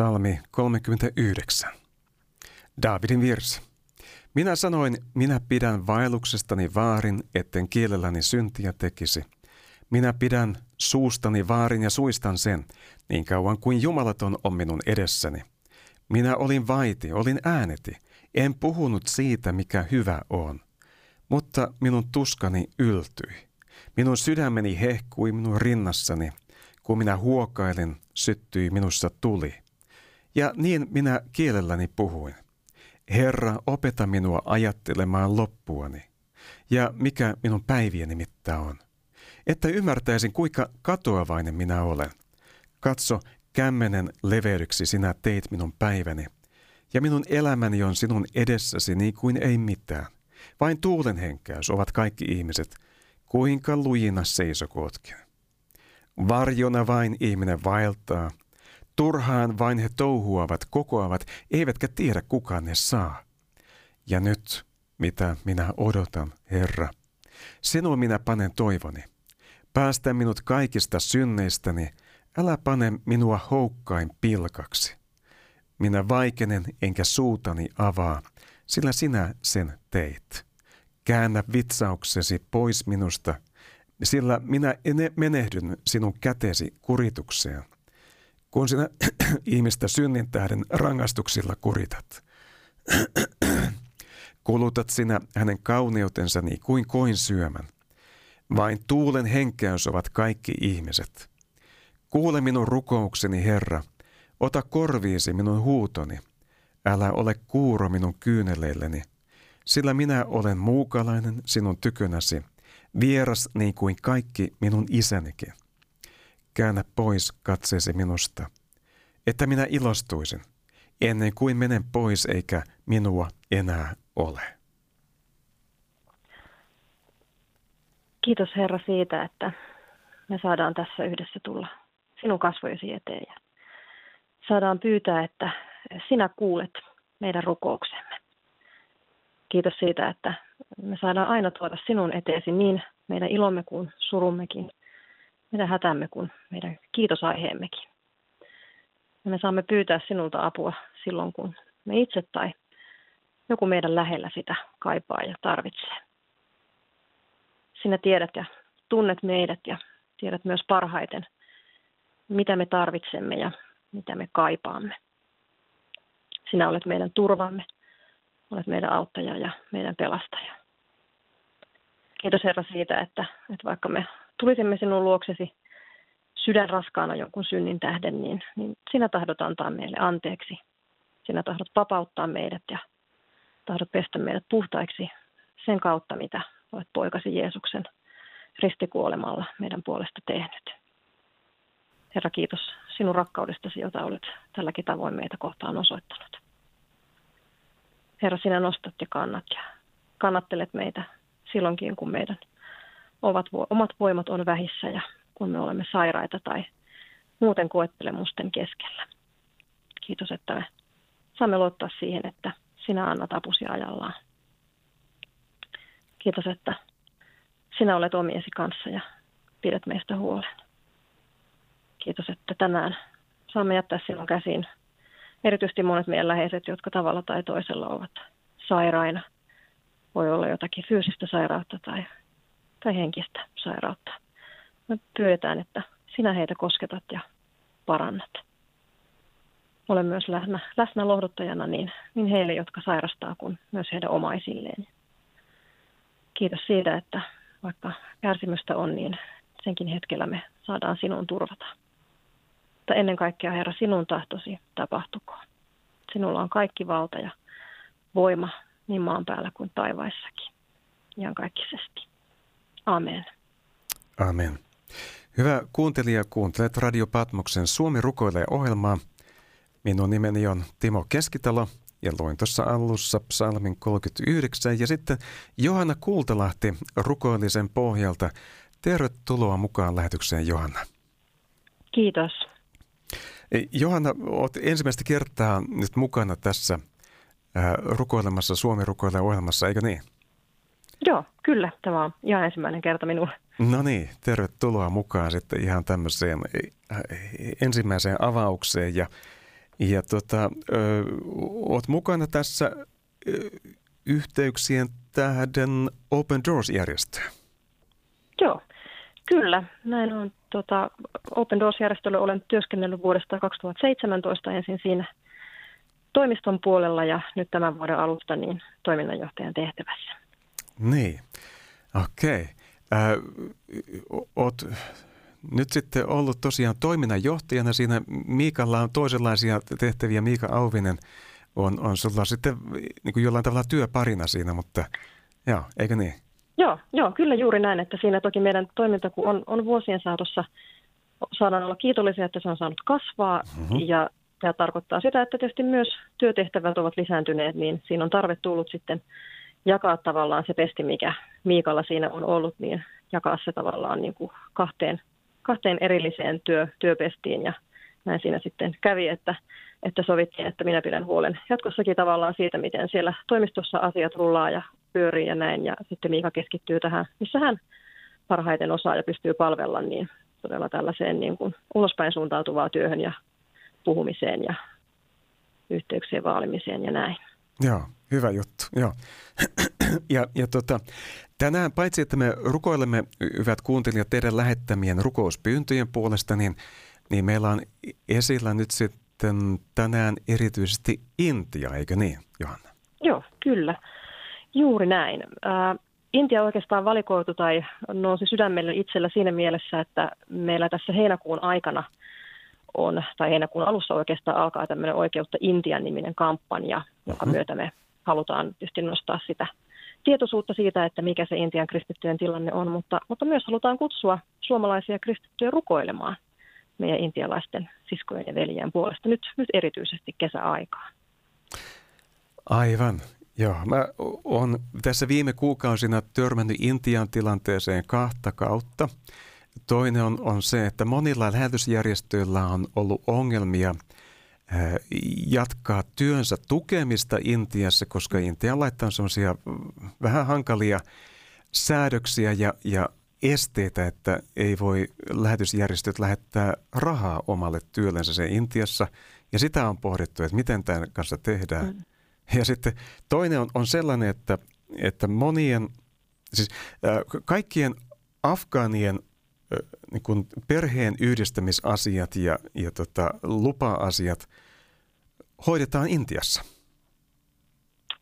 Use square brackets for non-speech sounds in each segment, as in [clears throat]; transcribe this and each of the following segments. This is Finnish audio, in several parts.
Psalmi 39. Daavidin virsi. Minä sanoin, minä pidän vaelluksestani vaarin, etten kielelläni syntiä tekisi. Minä pidän suustani vaarin ja suistan sen, niin kauan kuin jumalaton on minun edessäni. Minä olin vaiti, olin ääneti, en puhunut siitä, mikä hyvä on. Mutta minun tuskani yltyi. Minun sydämeni hehkui minun rinnassani. Kun minä huokailin, syttyi minussa tuli. Ja niin minä kielelläni puhuin. Herra, opeta minua ajattelemaan loppuani. Ja mikä minun päivieni mitta on. Että ymmärtäisin, kuinka katoavainen minä olen. Katso, kämmenen leveydyksi sinä teit minun päiväni. Ja minun elämäni on sinun edessäsi niin kuin ei mitään. Vain tuulen henkäys ovat kaikki ihmiset, kuinka lujina seisokootkin. Varjona vain ihminen vaeltaa, Turhaan vain he touhuavat, kokoavat, eivätkä tiedä kuka ne saa. Ja nyt, mitä minä odotan, Herra, sinua minä panen toivoni. Päästä minut kaikista synneistäni, älä pane minua houkkain pilkaksi. Minä vaikenen enkä suutani avaa, sillä sinä sen teit. Käännä vitsauksesi pois minusta, sillä minä menehdyn sinun kätesi kuritukseen kun sinä [clears throat] ihmistä synnin tähden rangaistuksilla kuritat. [clears throat] Kulutat sinä hänen kauneutensa niin kuin koin syömän. Vain tuulen henkeys ovat kaikki ihmiset. Kuule minun rukoukseni, Herra. Ota korviisi minun huutoni. Älä ole kuuro minun kyyneleilleni, sillä minä olen muukalainen sinun tykönäsi, vieras niin kuin kaikki minun isänikin käännä pois katseesi minusta, että minä ilostuisin, ennen kuin menen pois eikä minua enää ole. Kiitos Herra siitä, että me saadaan tässä yhdessä tulla sinun kasvojesi eteen ja saadaan pyytää, että sinä kuulet meidän rukouksemme. Kiitos siitä, että me saadaan aina tuoda sinun eteesi niin meidän ilomme kuin surummekin meidän hätämme kuin meidän kiitosaiheemmekin. Ja me saamme pyytää sinulta apua silloin, kun me itse tai joku meidän lähellä sitä kaipaa ja tarvitsee. Sinä tiedät ja tunnet meidät ja tiedät myös parhaiten, mitä me tarvitsemme ja mitä me kaipaamme. Sinä olet meidän turvamme, olet meidän auttaja ja meidän pelastaja. Kiitos Herra siitä, että, että vaikka me tulisimme sinun luoksesi sydän raskaana jonkun synnin tähden, niin, niin sinä tahdot antaa meille anteeksi. Sinä tahdot vapauttaa meidät ja tahdot pestä meidät puhtaiksi sen kautta, mitä olet poikasi Jeesuksen ristikuolemalla meidän puolesta tehnyt. Herra, kiitos sinun rakkaudestasi, jota olet tälläkin tavoin meitä kohtaan osoittanut. Herra, sinä nostat ja kannat ja kannattelet meitä silloinkin, kun meidän ovat, omat voimat on vähissä ja kun me olemme sairaita tai muuten koettelemusten keskellä. Kiitos, että me saamme luottaa siihen, että sinä annat apusi ajallaan. Kiitos, että sinä olet omiesi kanssa ja pidät meistä huolen. Kiitos, että tänään saamme jättää sinun käsiin erityisesti monet meidän läheiset, jotka tavalla tai toisella ovat sairaina. Voi olla jotakin fyysistä sairautta tai tai henkistä sairautta. Me pyydetään, että sinä heitä kosketat ja parannat. Olen myös läsnä, läsnä lohduttajana niin, niin heille, jotka sairastaa, kuin myös heidän omaisilleen. Kiitos siitä, että vaikka kärsimystä on, niin senkin hetkellä me saadaan sinun turvata. Mutta ennen kaikkea, Herra, sinun tahtosi tapahtukoon. Sinulla on kaikki valta ja voima niin maan päällä kuin taivaissakin. Ihan kaikkisesti. Amen. Amen. Hyvä kuuntelija, kuuntelet Radio Patmoksen Suomi rukoilee ohjelmaa. Minun nimeni on Timo Keskitalo ja luin tuossa alussa psalmin 39 ja sitten Johanna Kultalahti rukoillisen pohjalta. Tervetuloa mukaan lähetykseen Johanna. Kiitos. Johanna, olet ensimmäistä kertaa nyt mukana tässä äh, rukoilemassa Suomi rukoilee ohjelmassa, eikö niin? Joo, kyllä. Tämä on ihan ensimmäinen kerta minulle. No niin, tervetuloa mukaan sitten ihan tämmöiseen äh, ensimmäiseen avaukseen. Ja, ja tota, ö, oot mukana tässä ö, yhteyksien tähden Open Doors-järjestöä. Joo, kyllä. Näin on. Tota, Open Doors-järjestöllä olen työskennellyt vuodesta 2017 ensin siinä toimiston puolella ja nyt tämän vuoden alusta niin toiminnanjohtajan tehtävässä. Niin, okei. Okay. Äh, oot nyt sitten ollut tosiaan toiminnanjohtajana siinä. Miikalla on toisenlaisia tehtäviä. Miika Auvinen on, on sulla sitten niin kuin jollain tavalla työparina siinä, mutta joo, eikö niin? Joo, joo, kyllä juuri näin, että siinä toki meidän toiminta, kun on, on vuosien saatossa, saadaan olla kiitollisia, että se on saanut kasvaa mm-hmm. ja tämä tarkoittaa sitä, että tietysti myös työtehtävät ovat lisääntyneet, niin siinä on tarve tullut sitten jakaa tavallaan se pesti, mikä Miikalla siinä on ollut, niin jakaa se tavallaan niin kuin kahteen, kahteen erilliseen työ, työpestiin ja näin siinä sitten kävi, että, että sovittiin, että minä pidän huolen jatkossakin tavallaan siitä, miten siellä toimistossa asiat rullaa ja pyörii ja näin. Ja sitten Miika keskittyy tähän, missä hän parhaiten osaa ja pystyy palvella, niin todella tällaiseen niin kuin ulospäin suuntautuvaa työhön ja puhumiseen ja yhteyksien vaalimiseen ja näin. Joo, hyvä juttu. Joo. [clears throat] ja, ja tota, tänään paitsi, että me rukoilemme, hyvät kuuntelijat, teidän lähettämien rukouspyyntöjen puolesta, niin, niin meillä on esillä nyt sitten tänään erityisesti Intia, eikö niin, Johanna? Joo, kyllä. Juuri näin. Äh, Intia oikeastaan valikoitu tai nousi sydämelle itsellä siinä mielessä, että meillä tässä heinäkuun aikana on, tai heinäkuun alussa oikeastaan alkaa tämmöinen oikeutta Intian niminen kampanja, jonka uh-huh. myötä me halutaan tietysti nostaa sitä tietoisuutta siitä, että mikä se Intian kristittyjen tilanne on, mutta, mutta myös halutaan kutsua suomalaisia kristittyjä rukoilemaan meidän intialaisten siskojen ja veljien puolesta nyt, nyt erityisesti kesäaikaan. Aivan. Joo, mä oon tässä viime kuukausina törmännyt Intian tilanteeseen kahta kautta. Toinen on, on se, että monilla lähetysjärjestöillä on ollut ongelmia – jatkaa työnsä tukemista Intiassa, koska Intia laittaa sellaisia vähän hankalia säädöksiä ja, ja esteitä, että ei voi lähetysjärjestöt lähettää rahaa omalle työllensä se Intiassa. Ja sitä on pohdittu, että miten tämän kanssa tehdään. Mm. Ja sitten toinen on, on sellainen, että, että monien, siis äh, kaikkien afgaanien niin kuin perheen yhdistämisasiat ja, ja tota, lupa-asiat hoidetaan Intiassa.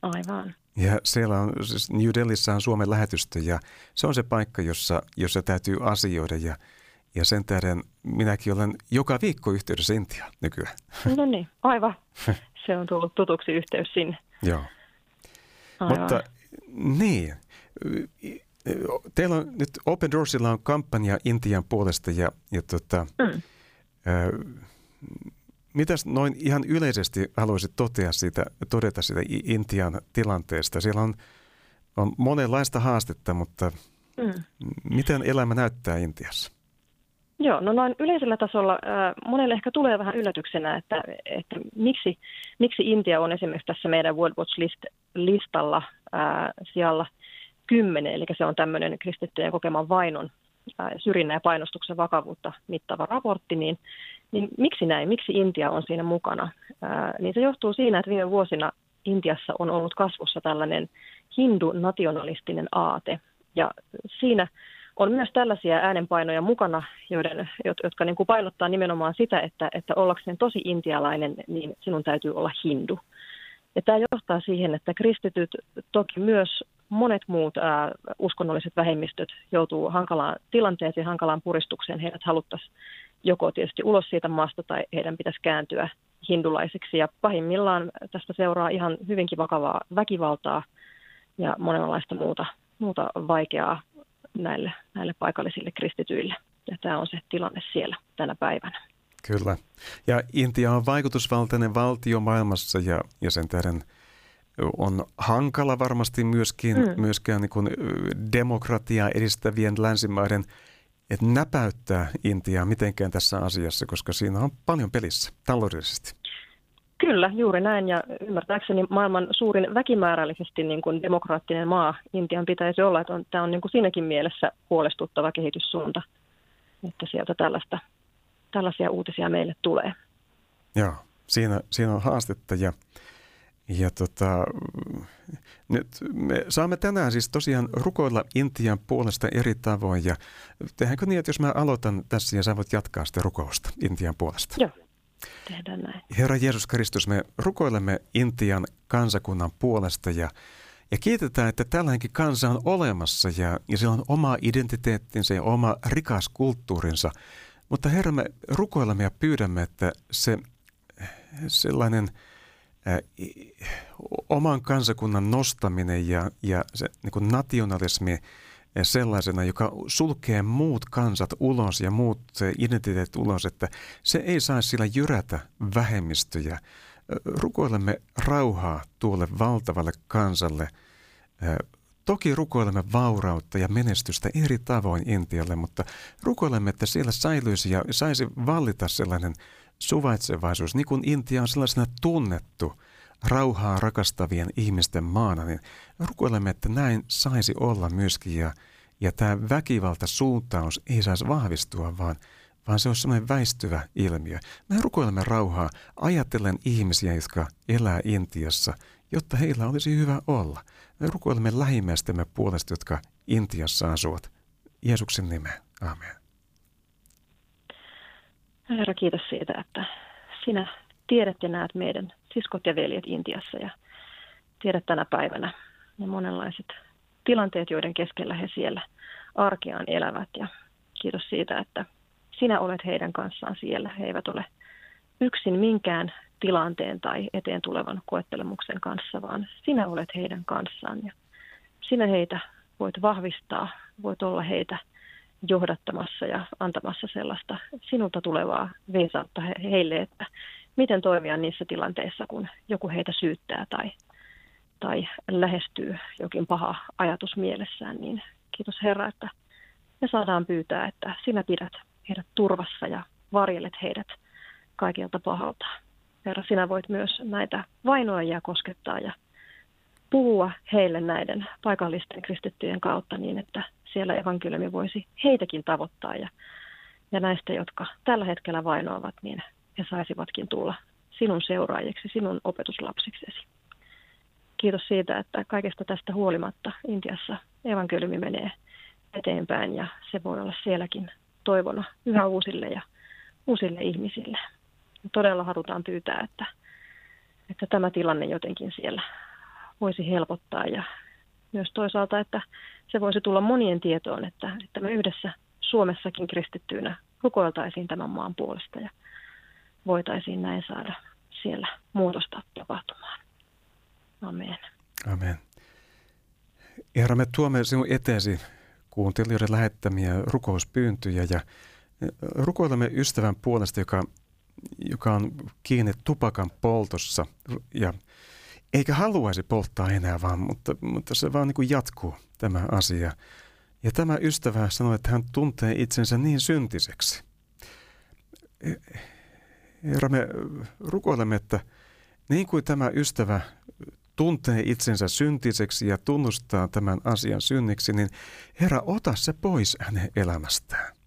Aivan. Ja siellä on, siis New Delhissä on Suomen lähetystö ja se on se paikka, jossa, jossa täytyy asioida ja, ja sen tähden minäkin olen joka viikko yhteydessä Intiaan nykyään. No niin, aivan. [laughs] Se on tullut tutuksi yhteys sinne. Joo. Aivan. Mutta niin, teillä on nyt Open Doorsilla on kampanja Intian puolesta ja, ja tota, mm. ö, mitäs noin ihan yleisesti haluaisit totea siitä, todeta siitä Intian tilanteesta? Siellä on, on monenlaista haastetta, mutta mm. miten elämä näyttää Intiassa? Joo, no noin yleisellä tasolla äh, monelle ehkä tulee vähän yllätyksenä, että, että miksi, miksi Intia on esimerkiksi tässä meidän World Watch List-listalla äh, siellä – 10, eli se on tämmöinen kristittyjen kokeman vainon, syrjinnän ja painostuksen vakavuutta mittava raportti, niin, niin miksi näin, miksi Intia on siinä mukana? Ää, niin se johtuu siinä, että viime vuosina Intiassa on ollut kasvussa tällainen hindu-nationalistinen aate, ja siinä on myös tällaisia äänenpainoja mukana, joiden, jotka niin kuin painottaa nimenomaan sitä, että, että ollakseen tosi intialainen, niin sinun täytyy olla hindu. Ja tämä johtaa siihen, että kristityt, toki myös monet muut ää, uskonnolliset vähemmistöt joutuu hankalaan tilanteeseen, hankalaan puristukseen. Heidät haluttaisiin joko tietysti ulos siitä maasta tai heidän pitäisi kääntyä hindulaiseksi. Ja pahimmillaan tästä seuraa ihan hyvinkin vakavaa väkivaltaa ja monenlaista muuta, muuta vaikeaa näille, näille paikallisille kristityille. Ja tämä on se tilanne siellä tänä päivänä. Kyllä. Ja Intia on vaikutusvaltainen valtio maailmassa ja, ja sen tähden on hankala varmasti myöskin, mm. myöskään niin kuin demokratiaa edistävien länsimaiden että näpäyttää Intiaa mitenkään tässä asiassa, koska siinä on paljon pelissä taloudellisesti. Kyllä, juuri näin. Ja ymmärtääkseni maailman suurin väkimäärällisesti niin kuin demokraattinen maa Intian pitäisi olla. Että on, tämä on niin kuin siinäkin mielessä huolestuttava kehityssuunta, että sieltä tällaista, tällaisia uutisia meille tulee. Joo, siinä, siinä on haastetta ja, ja tota, nyt me saamme tänään siis tosiaan rukoilla Intian puolesta eri tavoin ja tehdäänkö niin, että jos mä aloitan tässä ja sä voit jatkaa sitä rukousta Intian puolesta? Joo. Tehdään näin. Herra Jeesus Kristus, me rukoilemme Intian kansakunnan puolesta ja, ja kiitetään, että tällainenkin kansa on olemassa ja, ja sillä on oma identiteettinsä ja oma rikas kulttuurinsa. Mutta Herra, me rukoilemme ja pyydämme, että se sellainen oman kansakunnan nostaminen ja, ja se niin kuin nationalismi – sellaisena, joka sulkee muut kansat ulos ja muut identiteetit ulos, että se ei saa sillä jyrätä vähemmistöjä. Rukoilemme rauhaa tuolle valtavalle kansalle. Toki rukoilemme vaurautta ja menestystä eri tavoin Intialle, mutta rukoilemme, että siellä säilyisi ja saisi vallita sellainen suvaitsevaisuus, niin kuin Intia on sellaisena tunnettu rauhaa rakastavien ihmisten maana, niin rukoilemme, että näin saisi olla myöskin ja ja tämä väkivaltasuuntaus ei saisi vahvistua, vaan, vaan se on semmoinen väistyvä ilmiö. Me rukoilemme rauhaa ajatellen ihmisiä, jotka elää Intiassa, jotta heillä olisi hyvä olla. Me rukoilemme lähimmäistemme puolesta, jotka Intiassa asuvat. Jeesuksen nimeen. Amen. Herra, kiitos siitä, että sinä tiedät ja näet meidän siskot ja veljet Intiassa ja tiedät tänä päivänä ne monenlaiset tilanteet, joiden keskellä he siellä arkeaan elävät. Ja kiitos siitä, että sinä olet heidän kanssaan siellä. He eivät ole yksin minkään tilanteen tai eteen tulevan koettelemuksen kanssa, vaan sinä olet heidän kanssaan. Ja sinä heitä voit vahvistaa, voit olla heitä johdattamassa ja antamassa sellaista sinulta tulevaa viisautta heille, että miten toimia niissä tilanteissa, kun joku heitä syyttää tai tai lähestyy jokin paha ajatus mielessään, niin kiitos Herra, että me saadaan pyytää, että sinä pidät heidät turvassa ja varjelet heidät kaikilta pahalta. Herra, sinä voit myös näitä vainoajia koskettaa ja puhua heille näiden paikallisten kristittyjen kautta niin, että siellä evankeliumi voisi heitäkin tavoittaa ja, ja näistä, jotka tällä hetkellä vainoavat, niin he saisivatkin tulla sinun seuraajiksi, sinun opetuslapsiksesi kiitos siitä, että kaikesta tästä huolimatta Intiassa evankeliumi menee eteenpäin ja se voi olla sielläkin toivona yhä uusille ja uusille ihmisille. Todella halutaan pyytää, että, että tämä tilanne jotenkin siellä voisi helpottaa ja myös toisaalta, että se voisi tulla monien tietoon, että, että me yhdessä Suomessakin kristittyynä rukoiltaisiin tämän maan puolesta ja voitaisiin näin saada siellä muutosta tapahtumaan. Amen. Amen. Herra, me tuomme sinun eteesi kuuntelijoiden lähettämiä rukouspyyntöjä ja rukoilemme ystävän puolesta, joka, joka on kiinni tupakan poltossa ja eikä haluaisi polttaa enää vaan, mutta, mutta se vaan niin kuin jatkuu tämä asia. Ja tämä ystävä sanoi, että hän tuntee itsensä niin syntiseksi. Herra, me rukoilemme, että niin kuin tämä ystävä tuntee itsensä syntiseksi ja tunnustaa tämän asian synniksi, niin Herra, ota se pois hänen elämästään.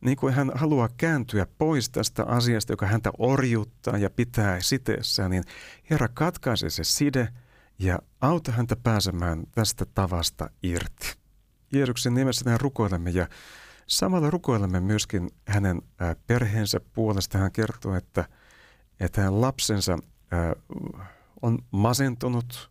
Niin kuin hän haluaa kääntyä pois tästä asiasta, joka häntä orjuttaa ja pitää siteessä, niin Herra katkaise se side ja auta häntä pääsemään tästä tavasta irti. Jeesuksen nimessä näin rukoilemme ja samalla rukoilemme myöskin hänen perheensä puolesta. Hän kertoo, että, että hänen lapsensa on masentunut.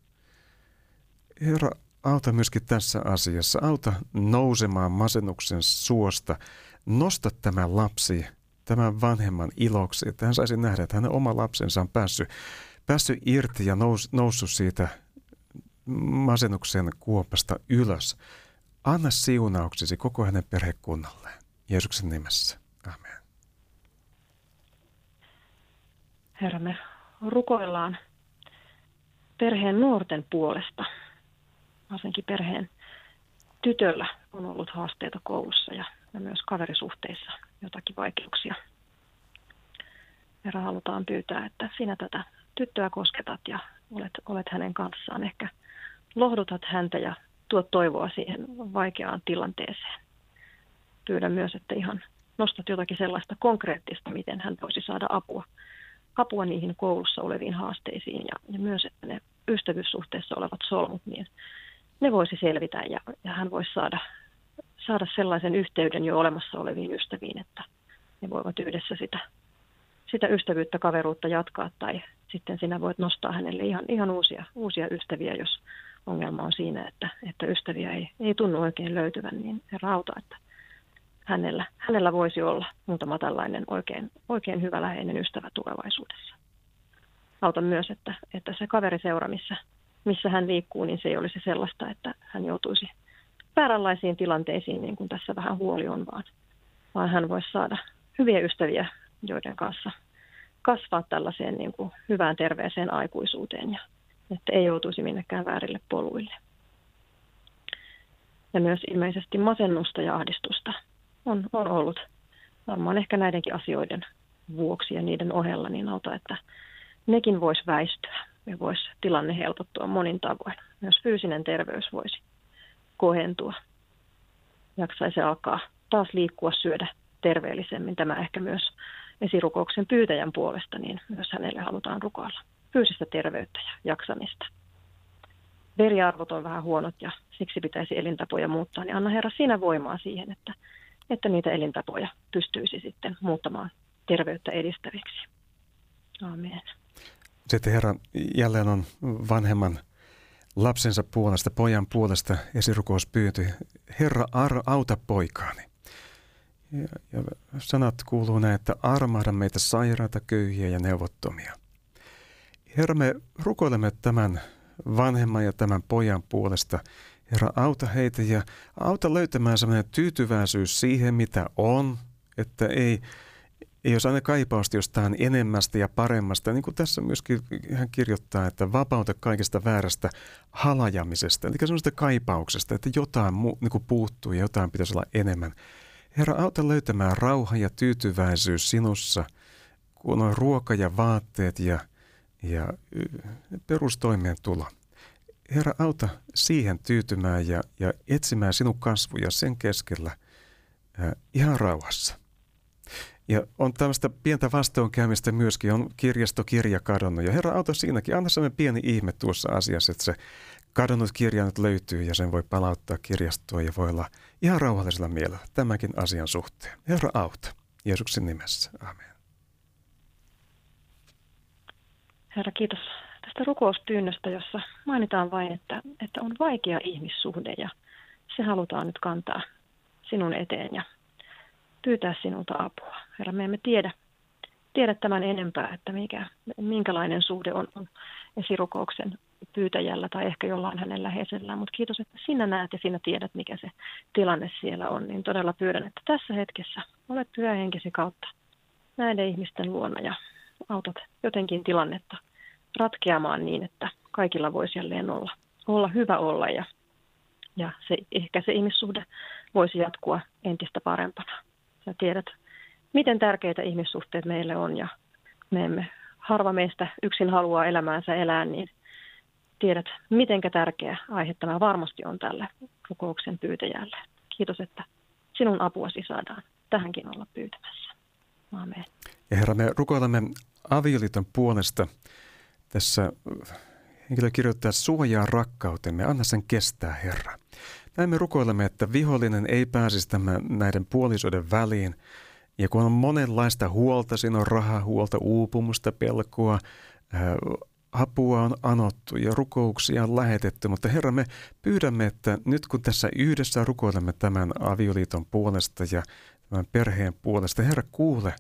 Herra, auta myöskin tässä asiassa. Auta nousemaan masennuksen suosta. Nosta tämä lapsi tämän vanhemman iloksi, että hän saisi nähdä, että hänen oma lapsensa on päässyt, päässyt irti ja nous, noussut siitä masennuksen kuopasta ylös. Anna siunauksesi koko hänen perhekunnalleen. Jeesuksen nimessä. Amen. Herra, me rukoillaan perheen nuorten puolesta. Varsinkin perheen tytöllä on ollut haasteita koulussa ja, ja myös kaverisuhteissa jotakin vaikeuksia. Herra, halutaan pyytää, että sinä tätä tyttöä kosketat ja olet, olet hänen kanssaan. Ehkä lohdutat häntä ja tuot toivoa siihen vaikeaan tilanteeseen. Pyydän myös, että ihan nostat jotakin sellaista konkreettista, miten hän voisi saada apua, apua niihin koulussa oleviin haasteisiin ja, ja myös, että ne ystävyyssuhteessa olevat solmut, niin ne voisi selvitä ja, ja hän voisi saada, saada sellaisen yhteyden jo olemassa oleviin ystäviin, että ne voivat yhdessä sitä, sitä ystävyyttä, kaveruutta jatkaa tai sitten sinä voit nostaa hänelle ihan, ihan uusia, uusia ystäviä, jos ongelma on siinä, että, että ystäviä ei, ei tunnu oikein löytyvän, niin herra auta, että hänellä, hänellä voisi olla muutama tällainen oikein, oikein hyvä läheinen ystävä tulevaisuudessa. Auta myös, että, että se kaveriseura, missä, missä hän liikkuu, niin se ei olisi sellaista, että hän joutuisi vääränlaisiin tilanteisiin, niin kuin tässä vähän huoli on, vaan, vaan hän voisi saada hyviä ystäviä, joiden kanssa kasvaa tällaiseen niin kuin hyvään terveeseen aikuisuuteen ja että ei joutuisi minnekään väärille poluille. Ja myös ilmeisesti masennusta ja ahdistusta on, on ollut varmaan ehkä näidenkin asioiden vuoksi ja niiden ohella niin auta, että nekin voisi väistyä ja voisi tilanne helpottua monin tavoin. Myös fyysinen terveys voisi kohentua. Jaksaisi alkaa taas liikkua, syödä terveellisemmin. Tämä ehkä myös esirukouksen pyytäjän puolesta, niin myös hänelle halutaan rukoilla fyysistä terveyttä ja jaksamista. Veriarvot on vähän huonot ja siksi pitäisi elintapoja muuttaa, niin anna Herra sinä voimaa siihen, että, että niitä elintapoja pystyisi sitten muuttamaan terveyttä edistäviksi. Amen. Sitten Herra, jälleen on vanhemman lapsensa puolesta, pojan puolesta esirukouspyyntö. Herra, ar- auta poikaani. Ja, ja sanat kuuluu näin, että armahda meitä sairaita, köyhiä ja neuvottomia – Herra, me rukoilemme tämän vanhemman ja tämän pojan puolesta. Herra, auta heitä ja auta löytämään sellainen tyytyväisyys siihen, mitä on, että ei, ei olisi aina kaipausta jostain enemmästä ja paremmasta. Niin kuin tässä myöskin hän kirjoittaa, että vapauta kaikesta väärästä halajamisesta, eli sellaista kaipauksesta, että jotain mu, niin kuin puuttuu ja jotain pitäisi olla enemmän. Herra, auta löytämään rauha ja tyytyväisyys sinussa, kun on ruoka ja vaatteet ja – ja perustoimeentulo. Herra, auta siihen tyytymään ja, ja etsimään sinun kasvuja sen keskellä ää, ihan rauhassa. Ja on tämmöistä pientä vastoinkäymistä myöskin, on kirjastokirja kadonnut. Ja Herra, auta siinäkin, anna sellainen pieni ihme tuossa asiassa, että se kadonnut kirja nyt löytyy ja sen voi palauttaa kirjastoon ja voi olla ihan rauhallisella mielellä tämänkin asian suhteen. Herra, auta. Jeesuksen nimessä. Amen. Herra, kiitos tästä rukouspyynnöstä, jossa mainitaan vain, että, että on vaikea ihmissuhde ja se halutaan nyt kantaa sinun eteen ja pyytää sinulta apua. Herra, me emme tiedä, tiedä tämän enempää, että mikä, minkälainen suhde on, on esirukouksen pyytäjällä tai ehkä jollain hänen läheisellään, mutta kiitos, että sinä näet ja sinä tiedät, mikä se tilanne siellä on, niin todella pyydän, että tässä hetkessä olet pyhähenkesi kautta näiden ihmisten luona ja autat jotenkin tilannetta ratkeamaan niin, että kaikilla voisi jälleen olla, olla hyvä olla ja, ja se, ehkä se ihmissuhde voisi jatkua entistä parempana. Sä tiedät, miten tärkeitä ihmissuhteet meille on ja me emme, harva meistä yksin haluaa elämäänsä elää, niin tiedät, miten tärkeä aihe tämä varmasti on tälle kokouksen pyytäjälle. Kiitos, että sinun apuasi saadaan tähänkin olla pyytämässä. Aamen. Ja Herra, me rukoilemme avioliiton puolesta tässä henkilö kirjoittaa suojaa rakkautemme, anna sen kestää Herra. Näin me rukoilemme, että vihollinen ei pääsisi tämän, näiden puolisoiden väliin. Ja kun on monenlaista huolta, siinä on rahahuolta, uupumusta, pelkoa, ää, apua on anottu ja rukouksia on lähetetty, mutta Herra, me pyydämme, että nyt kun tässä yhdessä rukoilemme tämän avioliiton puolesta ja tämän perheen puolesta, Herra, kuule,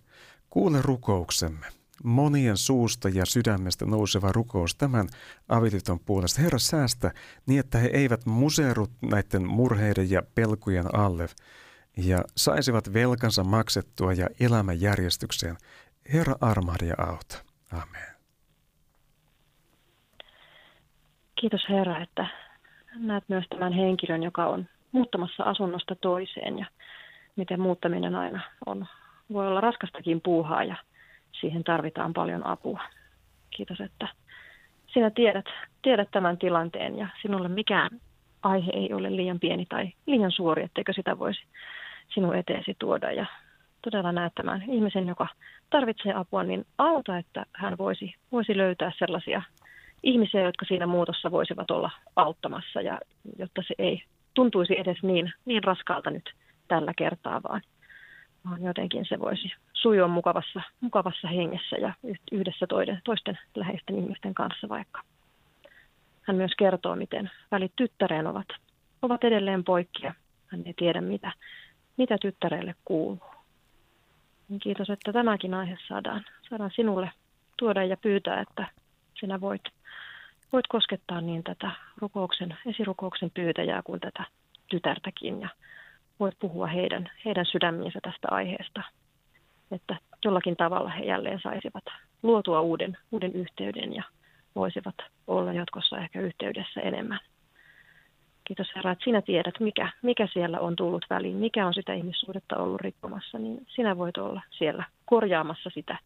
kuule rukouksemme monien suusta ja sydämestä nouseva rukous tämän avioliiton puolesta. Herra, säästä niin, että he eivät museeru näiden murheiden ja pelkujen alle ja saisivat velkansa maksettua ja elämän järjestykseen. Herra, armahda ja auta. Amen. Kiitos Herra, että näet myös tämän henkilön, joka on muuttamassa asunnosta toiseen ja miten muuttaminen aina on, voi olla raskastakin puuhaa ja siihen tarvitaan paljon apua. Kiitos, että sinä tiedät, tiedät tämän tilanteen ja sinulle mikään aihe ei ole liian pieni tai liian suuri, etteikö sitä voisi sinun eteesi tuoda. Ja todella näet tämän ihmisen, joka tarvitsee apua, niin auta, että hän voisi, voisi löytää sellaisia ihmisiä, jotka siinä muutossa voisivat olla auttamassa, ja jotta se ei tuntuisi edes niin, niin raskaalta nyt tällä kertaa, vaan jotenkin se voisi sujua mukavassa, mukavassa hengessä ja yhdessä toiden, toisten läheisten ihmisten kanssa vaikka. Hän myös kertoo, miten välit tyttäreen ovat, ovat edelleen poikkia. Hän ei tiedä, mitä, mitä tyttärelle kuuluu. Kiitos, että tämäkin aihe saadaan, saadaan sinulle tuoda ja pyytää, että sinä voit, voit koskettaa niin tätä rukouksen, esirukouksen pyytäjää kuin tätä tytärtäkin. Ja voit puhua heidän, heidän sydämiinsä tästä aiheesta, että jollakin tavalla he jälleen saisivat luotua uuden, uuden yhteyden ja voisivat olla jatkossa ehkä yhteydessä enemmän. Kiitos Herra, että sinä tiedät, mikä, mikä siellä on tullut väliin, mikä on sitä ihmissuhdetta ollut rikkomassa, niin sinä voit olla siellä korjaamassa sitä,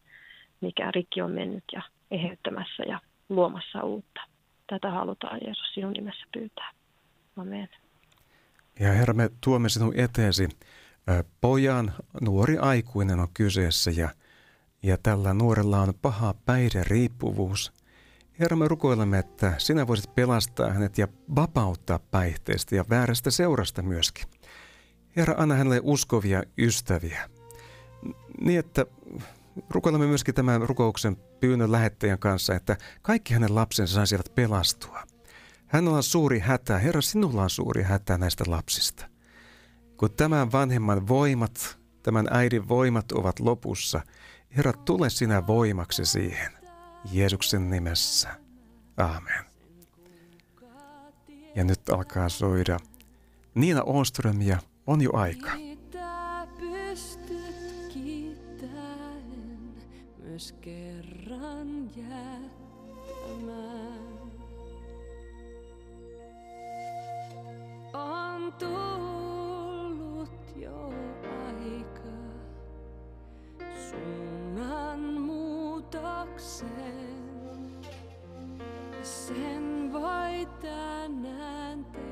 mikä rikki on mennyt ja eheyttämässä ja luomassa uutta. Tätä halutaan Jeesus sinun nimessä pyytää. Amen. Ja Herra, me tuomme sinun eteesi pojan, nuori aikuinen on kyseessä ja, ja tällä nuorella on paha päihderiippuvuus. Herra, me rukoilemme, että sinä voisit pelastaa hänet ja vapauttaa päihteestä ja väärästä seurasta myöskin. Herra, anna hänelle uskovia ystäviä. Niin, että rukoilemme myöskin tämän rukouksen pyynnön lähettäjän kanssa, että kaikki hänen lapsensa saisivat pelastua. Hänellä on suuri hätä. Herra, sinulla on suuri hätä näistä lapsista. Kun tämän vanhemman voimat, tämän äidin voimat ovat lopussa, Herra, tule sinä voimaksi siihen. Jeesuksen nimessä. Aamen. Ja nyt alkaa soida Niina Oströmiä on jo aika. Tullut jo aika suunnan muutoksen. Sen voi tänään tehdä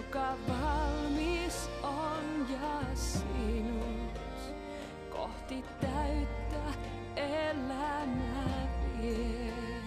joka valmis on ja sinut kohti täyttä elämää vie.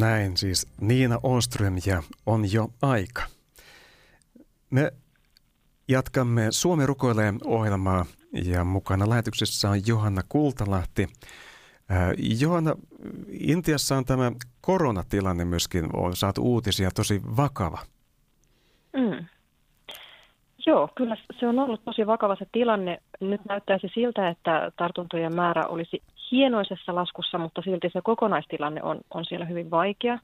Näin siis Niina Oström ja On jo aika. Me jatkamme Suomi rukoilee ohjelmaa ja mukana lähetyksessä on Johanna Kultalahti. Äh, Johanna, Intiassa on tämä koronatilanne myöskin, on saatu uutisia, tosi vakava. Mm. Joo, kyllä se on ollut tosi vakava se tilanne. Nyt näyttäisi siltä, että tartuntojen määrä olisi hienoisessa laskussa, mutta silti se kokonaistilanne on, on siellä hyvin vaikea.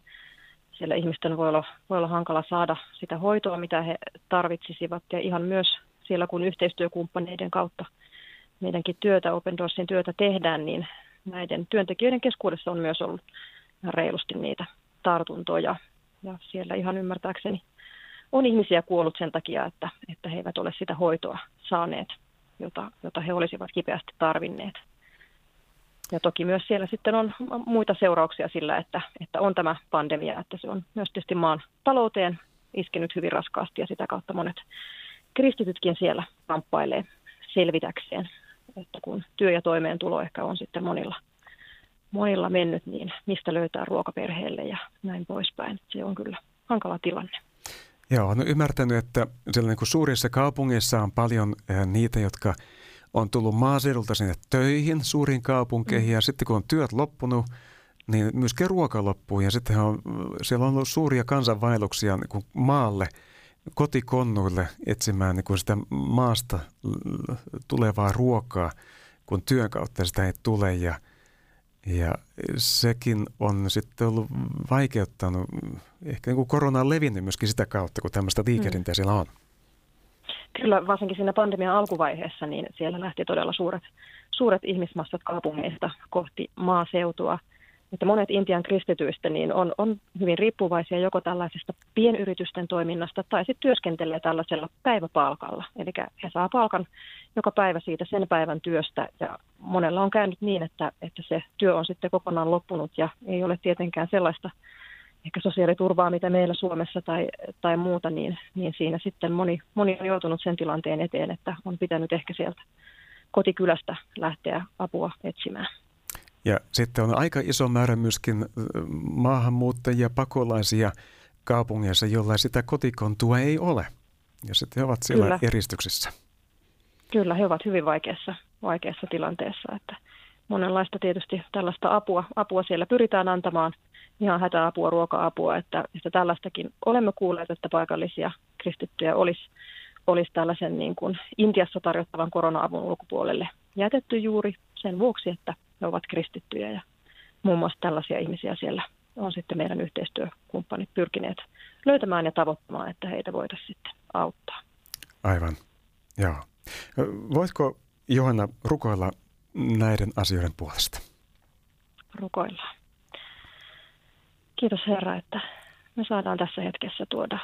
Siellä ihmisten voi olla, voi olla hankala saada sitä hoitoa, mitä he tarvitsisivat ja ihan myös siellä kun yhteistyökumppaneiden kautta meidänkin työtä, Open Doorsin työtä tehdään, niin näiden työntekijöiden keskuudessa on myös ollut reilusti niitä tartuntoja. Ja siellä ihan ymmärtääkseni on ihmisiä kuollut sen takia, että, että he eivät ole sitä hoitoa saaneet, jota, jota he olisivat kipeästi tarvinneet. Ja toki myös siellä sitten on muita seurauksia sillä, että, että on tämä pandemia, että se on myös tietysti maan talouteen iskenyt hyvin raskaasti ja sitä kautta monet kristitytkin siellä kamppailee selvitäkseen. Että kun työ ja toimeentulo ehkä on sitten monilla, monilla mennyt, niin mistä löytää ruokaperheelle ja näin poispäin. Se on kyllä hankala tilanne. Joo, olen ymmärtänyt, että siellä niin kuin suurissa kaupungeissa on paljon niitä, jotka on tullut maaseudulta sinne töihin suuriin kaupunkeihin mm. ja sitten kun on työt loppunut, niin myöskin ruoka loppuu ja sitten on, siellä on ollut suuria kansanvaelluksia niin kuin maalle, kotikonnuille etsimään niin kuin sitä maasta tulevaa ruokaa, kun työn kautta sitä ei tule ja, ja sekin on sitten ollut vaikeuttanut, ehkä niin kuin korona on levinnyt myöskin sitä kautta, kun tämmöistä liikehdintää mm. siellä on. Kyllä varsinkin siinä pandemian alkuvaiheessa, niin siellä lähti todella suuret, suuret ihmismassat kaupungeista kohti maaseutua. Että monet Intian kristityistä niin on, on hyvin riippuvaisia joko tällaisesta pienyritysten toiminnasta tai sitten työskentelee tällaisella päiväpalkalla. Eli he saa palkan joka päivä siitä sen päivän työstä ja monella on käynyt niin, että, että se työ on sitten kokonaan loppunut ja ei ole tietenkään sellaista ehkä sosiaaliturvaa, mitä meillä Suomessa tai, tai muuta, niin, niin siinä sitten moni, moni on joutunut sen tilanteen eteen, että on pitänyt ehkä sieltä kotikylästä lähteä apua etsimään. Ja sitten on aika iso määrä myöskin maahanmuuttajia, pakolaisia kaupungeissa, joilla sitä kotikontua ei ole. Ja sitten he ovat siellä Kyllä. eristyksissä. Kyllä, he ovat hyvin vaikeassa, vaikeassa tilanteessa. Että monenlaista tietysti tällaista apua, apua siellä pyritään antamaan – ihan hätäapua, ruoka-apua, että, että tällaistakin olemme kuulleet, että paikallisia kristittyjä olisi, olisi tällaisen niin kuin Intiassa tarjottavan korona-avun ulkopuolelle jätetty juuri sen vuoksi, että he ovat kristittyjä ja muun muassa tällaisia ihmisiä siellä on sitten meidän yhteistyökumppanit pyrkineet löytämään ja tavoittamaan, että heitä voitaisiin sitten auttaa. Aivan, joo. Voitko Johanna rukoilla näiden asioiden puolesta? Rukoillaan. Kiitos Herra, että me saadaan tässä hetkessä tuoda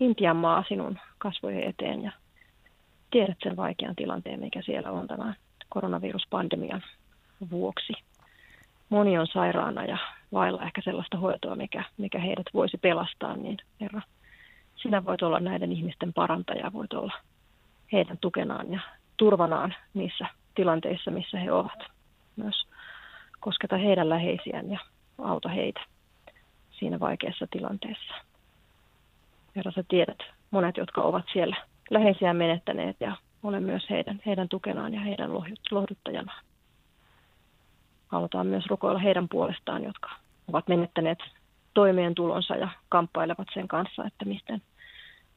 Intian maa sinun kasvojen eteen ja tiedät sen vaikean tilanteen, mikä siellä on tämän koronaviruspandemian vuoksi. Moni on sairaana ja vailla ehkä sellaista hoitoa, mikä, mikä heidät voisi pelastaa, niin Herra, sinä voit olla näiden ihmisten parantaja, voit olla heidän tukenaan ja turvanaan niissä tilanteissa, missä he ovat. Myös kosketa heidän läheisiään ja auta heitä siinä vaikeassa tilanteessa. Herra, sä tiedät monet, jotka ovat siellä läheisiä menettäneet ja olen myös heidän, heidän tukenaan ja heidän lohduttajanaan. Halutaan myös rukoilla heidän puolestaan, jotka ovat menettäneet toimeentulonsa ja kamppailevat sen kanssa, että miten,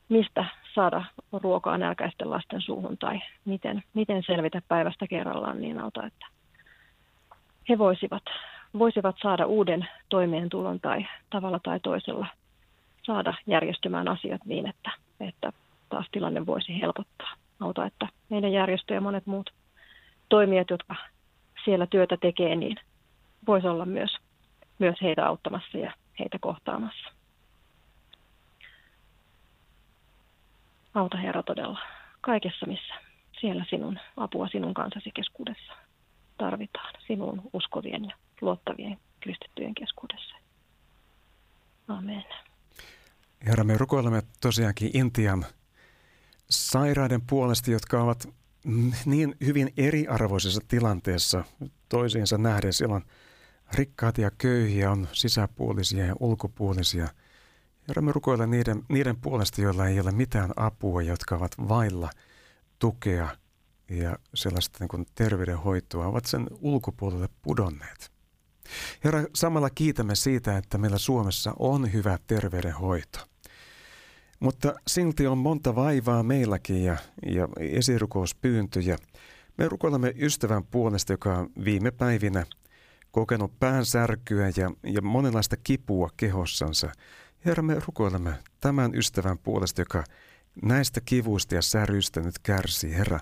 mistä saada ruokaa nälkäisten lasten suuhun tai miten, miten selvitä päivästä kerrallaan niin auta, että he voisivat, voisivat saada uuden toimeentulon tai tavalla tai toisella saada järjestymään asiat niin, että, että taas tilanne voisi helpottaa. Auta, että meidän järjestö ja monet muut toimijat, jotka siellä työtä tekee, niin voisi olla myös, myös heitä auttamassa ja heitä kohtaamassa. Auta Herra todella kaikessa, missä siellä sinun apua sinun kansasi keskuudessa tarvitaan, sinun uskovien ja luottavien kristittyjen keskuudessa. Amen. Herra, me rukoilemme tosiaankin Intian sairaiden puolesta, jotka ovat niin hyvin eriarvoisessa tilanteessa toisiinsa nähden. Siellä on rikkaat ja köyhiä, on sisäpuolisia ja ulkopuolisia. Herra, me rukoilemme niiden, niiden puolesta, joilla ei ole mitään apua, jotka ovat vailla tukea ja sellaista niin kuin terveydenhoitoa, ovat sen ulkopuolelle pudonneet. Herra, samalla kiitämme siitä, että meillä Suomessa on hyvä terveydenhoito. Mutta silti on monta vaivaa meilläkin ja, ja esirukouspyyntöjä. Me rukoilemme ystävän puolesta, joka on viime päivinä kokenut päänsärkyä ja, ja monenlaista kipua kehossansa. Herra, me rukoilemme tämän ystävän puolesta, joka näistä kivuista ja säryistä nyt kärsii. Herra,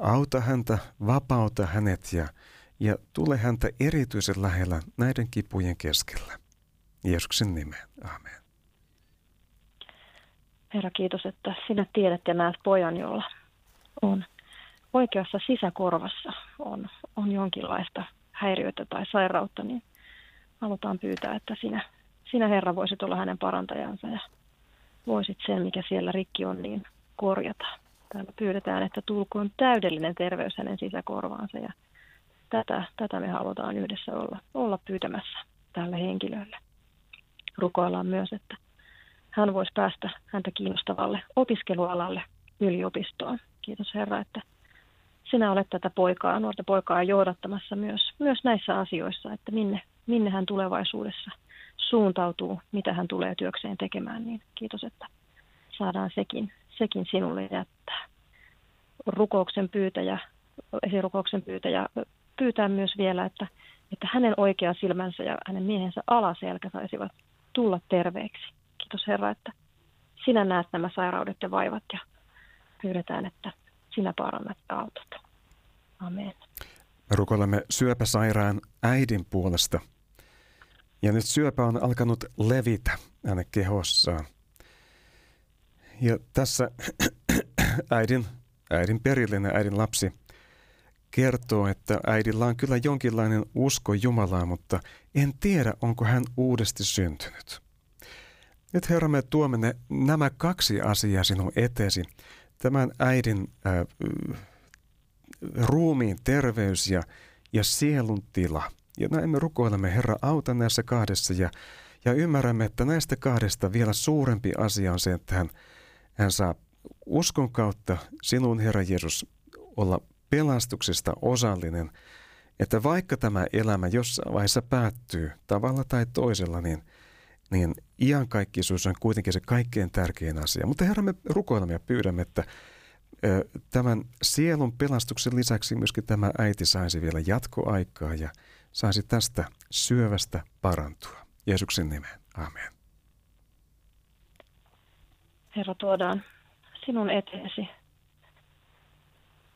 auta häntä, vapauta hänet ja, ja tule häntä erityisen lähellä näiden kipujen keskellä. Jeesuksen nimeen. Amen. Herra, kiitos, että sinä tiedät ja näet pojan, jolla on oikeassa sisäkorvassa on, on jonkinlaista häiriötä tai sairautta, niin halutaan pyytää, että sinä, sinä Herra voisit olla hänen parantajansa ja voisit sen, mikä siellä rikki on, niin korjata. Täällä pyydetään, että tulkoon täydellinen terveys hänen sisäkorvaansa ja tätä, tätä me halutaan yhdessä olla, olla pyytämässä tälle henkilölle. Rukoillaan myös, että hän voisi päästä häntä kiinnostavalle opiskelualalle yliopistoon. Kiitos Herra, että sinä olet tätä poikaa, nuorta poikaa johdattamassa myös, myös näissä asioissa, että minne, minne hän tulevaisuudessa suuntautuu, mitä hän tulee työkseen tekemään, niin kiitos, että saadaan sekin, sekin sinulle jättää. Rukouksen pyytäjä, esirukouksen pyytäjä pyytää myös vielä, että, että hänen oikea silmänsä ja hänen miehensä alaselkä saisivat tulla terveeksi. Kiitos Herra, että sinä näet nämä sairaudet ja vaivat ja pyydetään, että sinä parannat ja autat. Amen. Me rukoilemme syöpäsairaan äidin puolesta. Ja nyt syöpä on alkanut levitä hänen kehossaan. Ja tässä [clears throat] äidin, äidin perillinen, äidin lapsi kertoo, että äidillä on kyllä jonkinlainen usko Jumalaa, mutta en tiedä, onko hän uudesti syntynyt. Nyt Herra, me tuomme nämä kaksi asiaa sinun eteesi. Tämän äidin äh, ruumiin terveys ja, ja sielun tila. Ja näin me rukoilemme, Herra, auta näissä kahdessa ja, ja ymmärrämme, että näistä kahdesta vielä suurempi asia on se, että hän, hän saa uskon kautta sinun, Herra Jeesus, olla pelastuksesta osallinen, että vaikka tämä elämä jossain vaiheessa päättyy tavalla tai toisella, niin, niin iankaikkisuus on kuitenkin se kaikkein tärkein asia. Mutta Herra, me rukoilemme ja pyydämme, että tämän sielun pelastuksen lisäksi myöskin tämä äiti saisi vielä jatkoaikaa ja saisi tästä syövästä parantua. Jeesuksen nimeen. Amen. Herra, tuodaan sinun eteesi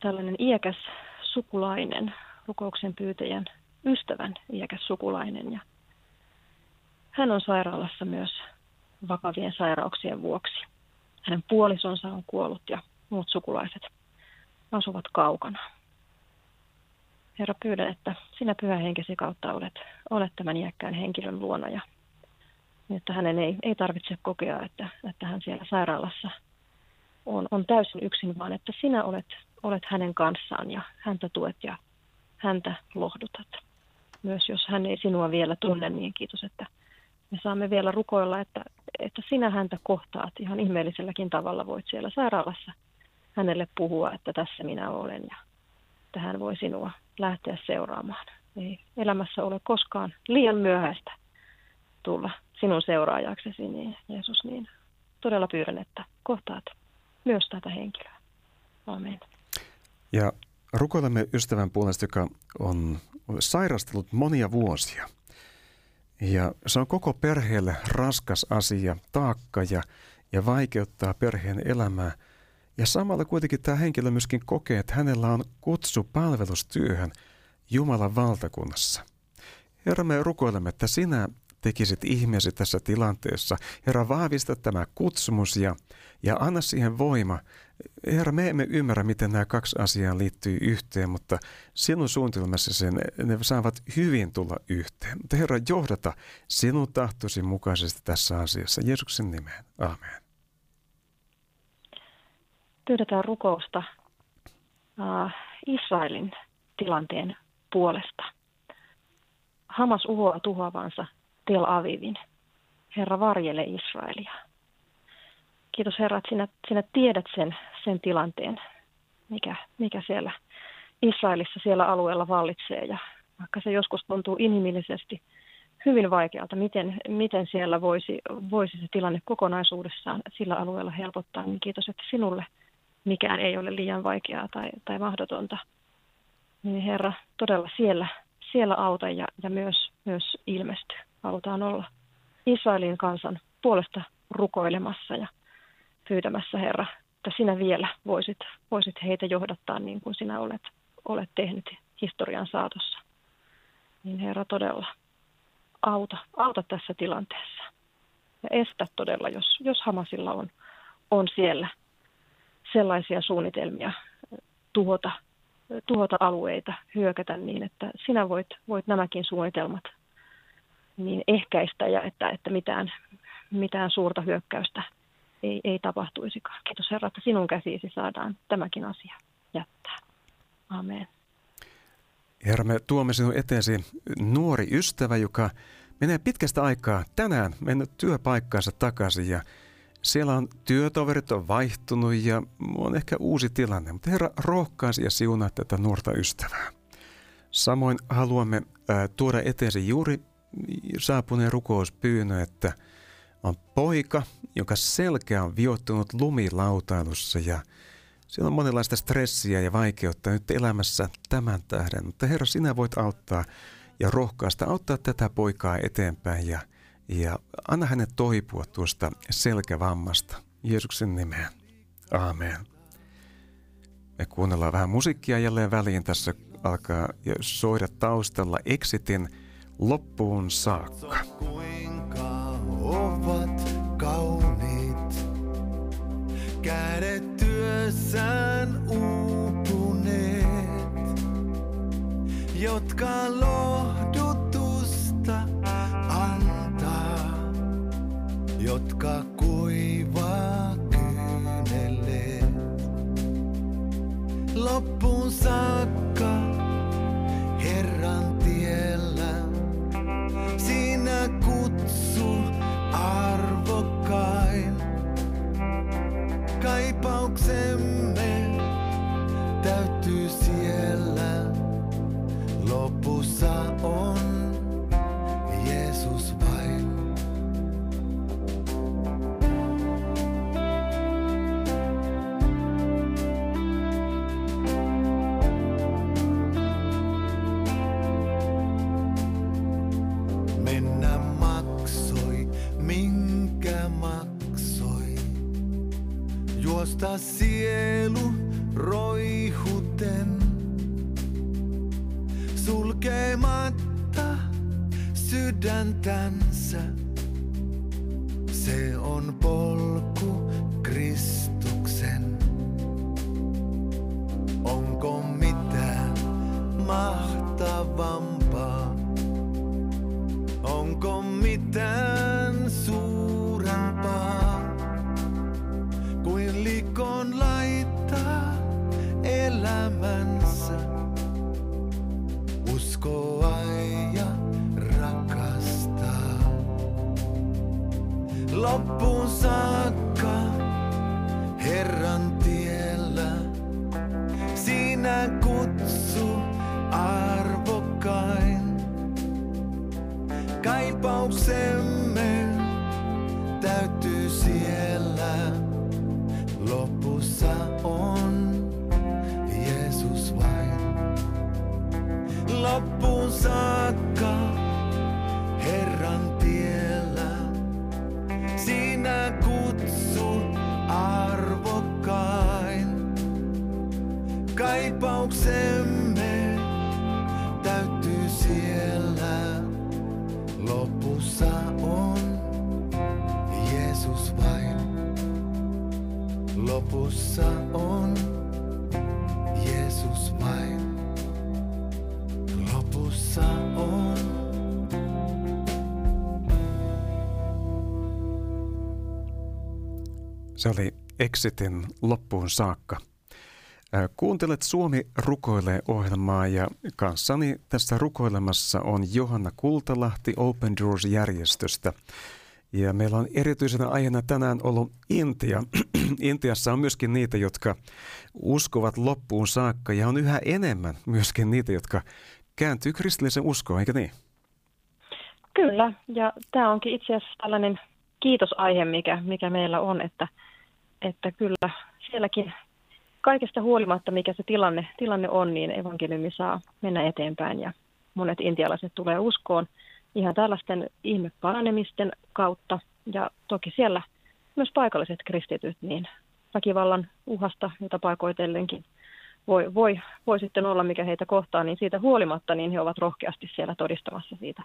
tällainen iäkäs sukulainen, rukouksen pyytäjän ystävän iäkäs sukulainen. Ja hän on sairaalassa myös vakavien sairauksien vuoksi. Hänen puolisonsa on kuollut ja muut sukulaiset asuvat kaukana. Herra, pyydän, että sinä pyhä henkesi kautta olet, olet tämän iäkkään henkilön luona ja että hänen ei, ei tarvitse kokea, että, että hän siellä sairaalassa on, on täysin yksin, vaan että sinä olet, olet hänen kanssaan ja häntä tuet ja häntä lohdutat. Myös jos hän ei sinua vielä tunne, niin kiitos, että me saamme vielä rukoilla, että, että sinä häntä kohtaat ihan ihmeelliselläkin tavalla. Voit siellä sairaalassa hänelle puhua, että tässä minä olen ja että hän voi sinua lähteä seuraamaan. Ei elämässä ole koskaan liian myöhäistä tulla sinun seuraajaksesi, niin Jeesus, niin todella pyydän, että kohtaat myös tätä henkilöä. Amen. Ja rukoilemme ystävän puolesta, joka on sairastellut monia vuosia. Ja se on koko perheelle raskas asia, taakka ja, ja vaikeuttaa perheen elämää. Ja samalla kuitenkin tämä henkilö myöskin kokee, että hänellä on kutsu palvelustyöhön Jumalan valtakunnassa. Herra, me rukoilemme, että sinä tekisit ihmeesi tässä tilanteessa. Herra, vahvista tämä kutsumus ja, ja anna siihen voima. Herra, me emme ymmärrä, miten nämä kaksi asiaa liittyy yhteen, mutta sinun suunnitelmassa sen, ne saavat hyvin tulla yhteen. Mutta Herra, johdata sinun tahtosi mukaisesti tässä asiassa. Jeesuksen nimeen. Amen. Pyydetään rukousta Israelin tilanteen puolesta. Hamas uhoaa tuhoavansa Tel Avivin. Herra, varjele Israelia. Kiitos Herra, että sinä, sinä tiedät sen, sen tilanteen, mikä, mikä siellä Israelissa siellä alueella vallitsee. Ja vaikka se joskus tuntuu inhimillisesti hyvin vaikealta, miten, miten siellä voisi, voisi se tilanne kokonaisuudessaan sillä alueella helpottaa, niin kiitos, että sinulle mikään ei ole liian vaikeaa tai, tai mahdotonta. Niin Herra, todella siellä, siellä auta ja, ja myös, myös ilmesty halutaan olla Israelin kansan puolesta rukoilemassa ja pyytämässä, Herra, että sinä vielä voisit, voisit heitä johdattaa niin kuin sinä olet, olet tehnyt historian saatossa. Niin Herra todella, auta, auta tässä tilanteessa. Ja estä todella, jos, jos Hamasilla on, on siellä sellaisia suunnitelmia tuhota, tuhota alueita, hyökätä niin, että sinä voit, voit nämäkin suunnitelmat niin ehkäistä ja että, että mitään, mitään suurta hyökkäystä ei, ei tapahtuisikaan. Kiitos Herra, että sinun käsiisi saadaan tämäkin asia jättää. Amen. Herra, me tuomme sinun eteesi nuori ystävä, joka menee pitkästä aikaa tänään mennyt työpaikkaansa takaisin ja siellä on työtoverit on vaihtunut ja on ehkä uusi tilanne, mutta Herra rohkaisi ja siunaa tätä nuorta ystävää. Samoin haluamme äh, tuoda eteesi juuri saapuneen rukouspyynnö, että on poika, joka selkeä on viottunut lumilautailussa ja siellä on monenlaista stressiä ja vaikeutta nyt elämässä tämän tähden. Mutta Herra, sinä voit auttaa ja rohkaista, auttaa tätä poikaa eteenpäin ja, ja anna hänet toipua tuosta selkävammasta. Jeesuksen nimeen. Aamen. Me kuunnellaan vähän musiikkia jälleen väliin. Tässä alkaa soida taustalla Exitin – loppuun saakka. Kuinka ovat kauniit, kädet työssään uupuneet, jotka lohdutusta antaa, jotka kuivaa kyynelleet. Loppuun saakka Kaipauksemme täyttyy siellä, lopussa on Se oli Exitin loppuun saakka. Kuuntelet Suomi rukoilee ohjelmaa ja kanssani tässä rukoilemassa on Johanna Kultalahti Open Doors-järjestöstä. Ja meillä on erityisenä aiheena tänään ollut Intia. [clears throat] Intiassa on myöskin niitä, jotka uskovat loppuun saakka ja on yhä enemmän myöskin niitä, jotka kääntyy kristillisen uskoon, eikö niin? Kyllä, ja tämä onkin itse asiassa tällainen kiitosaihe, mikä, mikä meillä on, että, että kyllä sielläkin kaikesta huolimatta, mikä se tilanne, tilanne on, niin evankeliumi saa mennä eteenpäin ja monet intialaiset tulee uskoon ihan tällaisten ihmeparanemisten kautta ja toki siellä myös paikalliset kristityt, niin väkivallan uhasta, jota paikoitellenkin voi, voi, voi sitten olla, mikä heitä kohtaa, niin siitä huolimatta niin he ovat rohkeasti siellä todistamassa siitä,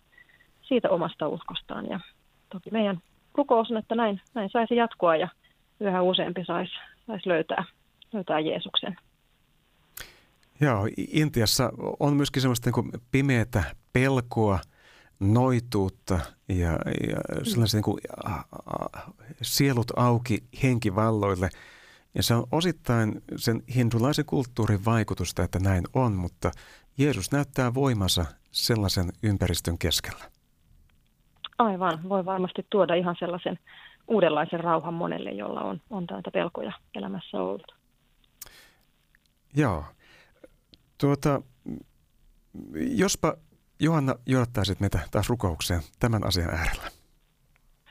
siitä omasta uskostaan. Ja toki meidän rukous on, että näin, näin saisi jatkua ja yhä useampi saisi sais löytää, löytää Jeesuksen. Joo, Intiassa on myöskin semmoista niin pimeätä pelkoa, noituutta ja, ja sellaisia niin kuin, a, a, sielut auki henkivalloille. Ja se on osittain sen hindulaisen kulttuurin vaikutusta, että näin on, mutta Jeesus näyttää voimansa sellaisen ympäristön keskellä. Aivan, voi varmasti tuoda ihan sellaisen uudenlaisen rauhan monelle, jolla on, on täältä pelkoja elämässä ollut. Joo. Tuota, jospa Johanna johdattaisit meitä taas rukoukseen tämän asian äärellä.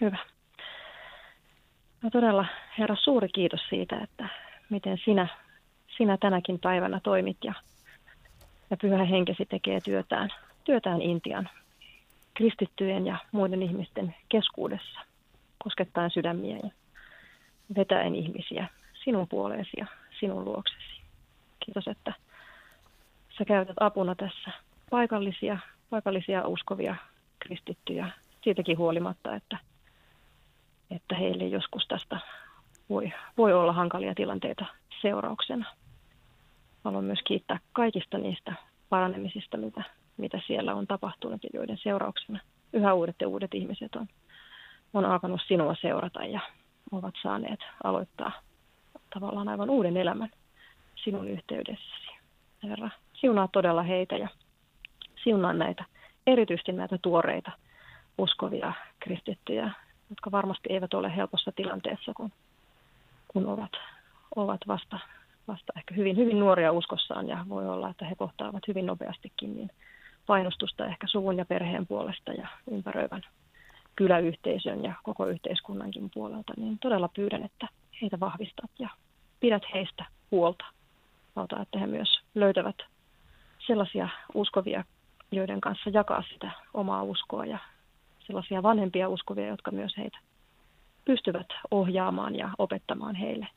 Hyvä. No todella, Herra, suuri kiitos siitä, että miten sinä, sinä tänäkin päivänä toimit ja, ja pyhä henkesi tekee työtään, työtään Intian kristittyjen ja muiden ihmisten keskuudessa, koskettaen sydämiä ja vetäen ihmisiä sinun puoleesi ja sinun luoksesi. Kiitos, että sä käytät apuna tässä paikallisia, paikallisia uskovia kristittyjä siitäkin huolimatta, että, että heille joskus tästä voi, voi olla hankalia tilanteita seurauksena. Haluan myös kiittää kaikista niistä paranemisista, mitä, mitä siellä on tapahtunut ja joiden seurauksena yhä uudet ja uudet ihmiset on, on alkanut sinua seurata ja ovat saaneet aloittaa tavallaan aivan uuden elämän sinun yhteydessäsi. Herra, siunaa todella heitä ja siunaa näitä, erityisesti näitä tuoreita uskovia kristittyjä, jotka varmasti eivät ole helpossa tilanteessa, kun, kun ovat, ovat vasta, vasta ehkä hyvin, hyvin nuoria uskossaan ja voi olla, että he kohtaavat hyvin nopeastikin niin painostusta ehkä suvun ja perheen puolesta ja ympäröivän kyläyhteisön ja koko yhteiskunnankin puolelta, niin todella pyydän, että heitä vahvistat ja pidät heistä huolta. Auta, että he myös löytävät sellaisia uskovia, joiden kanssa jakaa sitä omaa uskoa ja sellaisia vanhempia uskovia, jotka myös heitä pystyvät ohjaamaan ja opettamaan heille,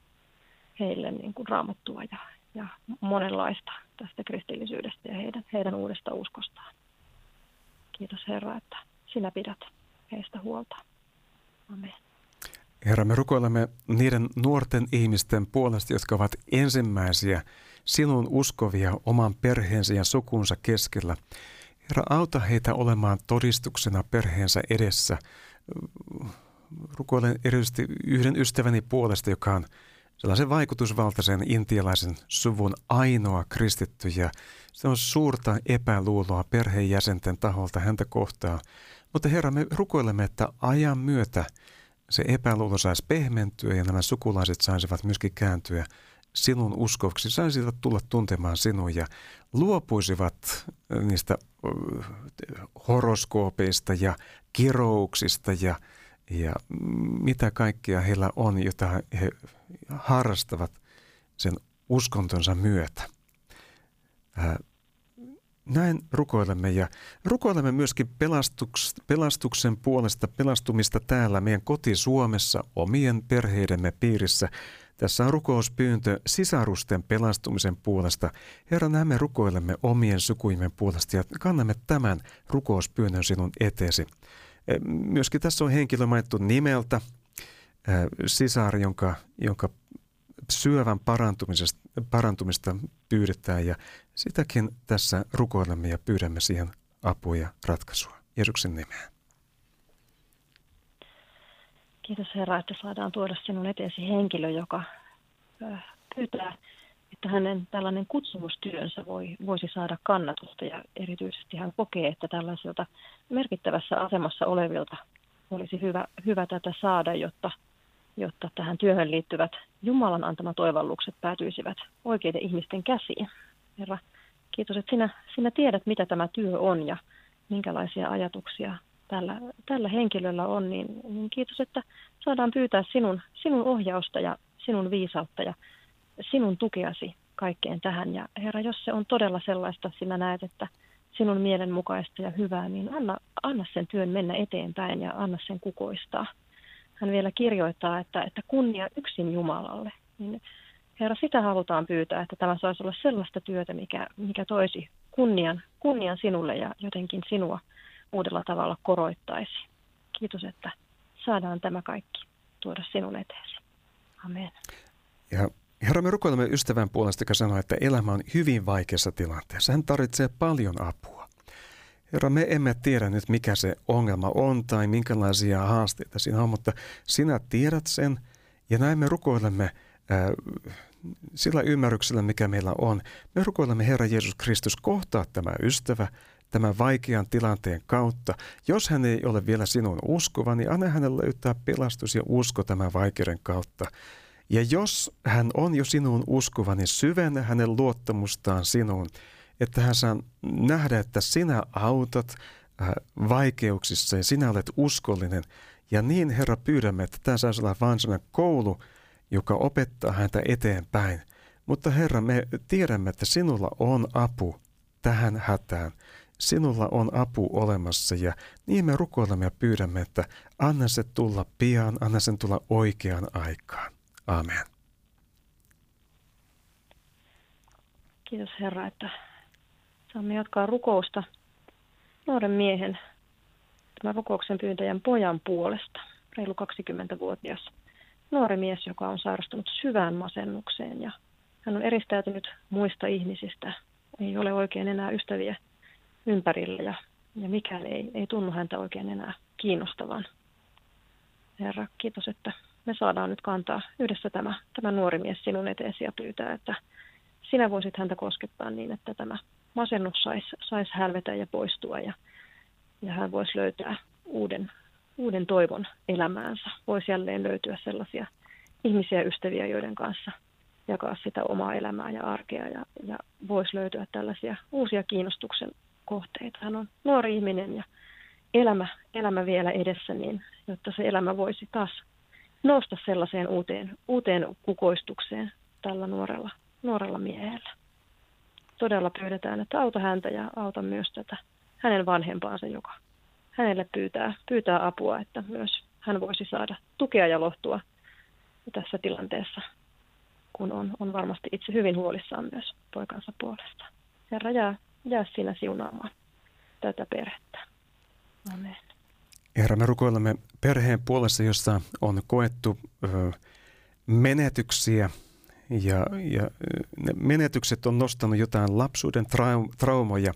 heille niin kuin raamattua ja, ja monenlaista tästä kristillisyydestä ja heidän, heidän uudesta uskostaan. Kiitos Herra, että sinä pidät heistä huolta. Amen. Herra, me rukoilemme niiden nuorten ihmisten puolesta, jotka ovat ensimmäisiä sinun uskovia oman perheensä ja sukunsa keskellä. Herra, auta heitä olemaan todistuksena perheensä edessä. Rukoilen erityisesti yhden ystäväni puolesta, joka on sellaisen vaikutusvaltaisen intialaisen suvun ainoa kristitty ja se on suurta epäluuloa perheenjäsenten taholta häntä kohtaan. Mutta Herra, me rukoilemme, että ajan myötä se epäluulo saisi pehmentyä ja nämä sukulaiset saisivat myöskin kääntyä sinun uskoksi, saisivat tulla tuntemaan sinua ja luopuisivat niistä horoskoopeista ja kirouksista ja, ja mitä kaikkea heillä on, jota he harrastavat sen uskontonsa myötä. Näin rukoilemme ja rukoilemme myöskin pelastuks, pelastuksen puolesta pelastumista täällä meidän koti Suomessa omien perheidemme piirissä. Tässä on rukouspyyntö sisarusten pelastumisen puolesta. Herra, näin me rukoilemme omien sukuimen puolesta ja kannamme tämän rukouspyynnön sinun eteesi. E, myöskin tässä on henkilö mainittu nimeltä, sisar, jonka, jonka syövän parantumisesta, parantumista pyydetään ja sitäkin tässä rukoilemme ja pyydämme siihen apua ja ratkaisua. Jeesuksen nimeen. Kiitos Herra, että saadaan tuoda sinun eteesi henkilö, joka pyytää, että hänen tällainen kutsumustyönsä voi, voisi saada kannatusta ja erityisesti hän kokee, että tällaisilta merkittävässä asemassa olevilta olisi hyvä, hyvä tätä saada, jotta – työhön liittyvät Jumalan antamat toivallukset päätyisivät oikeiden ihmisten käsiin. Herra, kiitos, että sinä, sinä tiedät, mitä tämä työ on ja minkälaisia ajatuksia tällä, tällä henkilöllä on, niin, niin kiitos, että saadaan pyytää sinun, sinun ohjausta ja sinun viisautta ja sinun tukeasi kaikkeen tähän. Ja Herra, jos se on todella sellaista, sinä näet, että sinun mielen mukaista ja hyvää, niin anna, anna sen työn mennä eteenpäin ja anna sen kukoistaa hän vielä kirjoittaa, että, että kunnia yksin Jumalalle. Niin Herra, sitä halutaan pyytää, että tämä saisi olla sellaista työtä, mikä, mikä toisi kunnian, kunnian sinulle ja jotenkin sinua uudella tavalla koroittaisi. Kiitos, että saadaan tämä kaikki tuoda sinun eteesi. Amen. Ja Herra, me rukoilemme ystävän puolesta, joka sanoo, että elämä on hyvin vaikeassa tilanteessa. Hän tarvitsee paljon apua. Herra, me emme tiedä nyt, mikä se ongelma on tai minkälaisia haasteita siinä on, mutta sinä tiedät sen ja näin me rukoilemme ää, sillä ymmärryksellä, mikä meillä on. Me rukoilemme Herra Jeesus Kristus kohtaa tämä ystävä tämän vaikean tilanteen kautta. Jos hän ei ole vielä sinun uskova, niin anna hänelle löytää pelastus ja usko tämän vaikeuden kautta. Ja jos hän on jo sinun uskova, niin syvennä hänen luottamustaan sinuun että hän saa nähdä, että sinä autat äh, vaikeuksissa ja sinä olet uskollinen. Ja niin, Herra, pyydämme, että tämä saisi olla vain koulu, joka opettaa häntä eteenpäin. Mutta Herra, me tiedämme, että sinulla on apu tähän hätään. Sinulla on apu olemassa ja niin me rukoilemme ja pyydämme, että anna se tulla pian, anna sen tulla oikeaan aikaan. Amen. Kiitos Herra, että Saamme jatkaa rukousta nuoren miehen, tämän rukouksen pyyntäjän pojan puolesta, reilu 20-vuotias nuori mies, joka on sairastunut syvään masennukseen ja hän on eristäytynyt muista ihmisistä, ei ole oikein enää ystäviä ympärillä ja, ja mikään ei, ei tunnu häntä oikein enää kiinnostavan. Herra, kiitos, että me saadaan nyt kantaa yhdessä tämä, tämä nuori mies sinun eteesi ja pyytää, että sinä voisit häntä koskettaa niin, että tämä masennus saisi sais hälvetä ja poistua ja, ja hän voisi löytää uuden, uuden toivon elämäänsä. Voisi jälleen löytyä sellaisia ihmisiä ystäviä, joiden kanssa jakaa sitä omaa elämää ja arkea ja, ja voisi löytyä tällaisia uusia kiinnostuksen kohteita. Hän on nuori ihminen ja elämä, elämä vielä edessä, niin jotta se elämä voisi taas nousta sellaiseen uuteen, uuteen kukoistukseen tällä nuorella, nuorella miehellä todella pyydetään, että auta häntä ja auta myös tätä hänen vanhempaansa, joka hänelle pyytää, pyytää apua, että myös hän voisi saada tukea ja lohtua tässä tilanteessa, kun on, on varmasti itse hyvin huolissaan myös poikansa puolesta. Herra, jää, jää sinä siunaamaan tätä perhettä. Amen. Herra, me rukoilemme perheen puolesta, jossa on koettu ö, menetyksiä ja, ja ne menetykset on nostanut jotain lapsuuden trau- traumoja